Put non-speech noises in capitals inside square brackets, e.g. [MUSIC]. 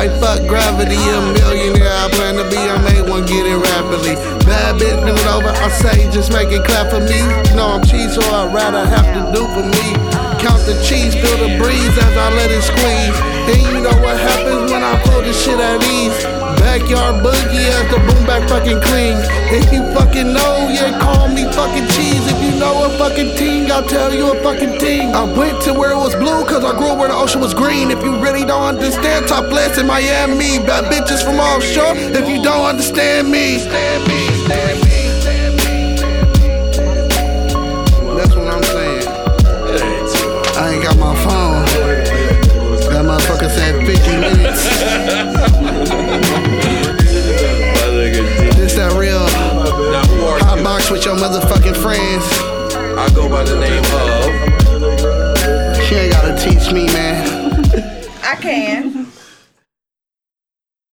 like fuck gravity. A millionaire, I plan to be. I made one get it rapidly. Bad bitch, bring it over. I say, just make it clap for me. No, I'm cheese, so I'd rather have to do for me. Count the cheese, feel the breeze as I let it squeeze. Then you know what happens when I pull this shit at ease. Backyard boogie as the boom back fucking clean. If you fucking know, yeah, call me fucking cheese. Know a fucking ting, I'll tell you a fucking ting. I went to where it was blue, cause I grew where the ocean was green. If you really don't understand, topless in Miami. Bad bitches from offshore, if you don't understand me. That's what I'm saying. I ain't got my phone. That motherfucker said 50 minutes. [LAUGHS] This that real hot box with your motherfucking friends. I go by the name of. She ain't gotta teach me, man. I can.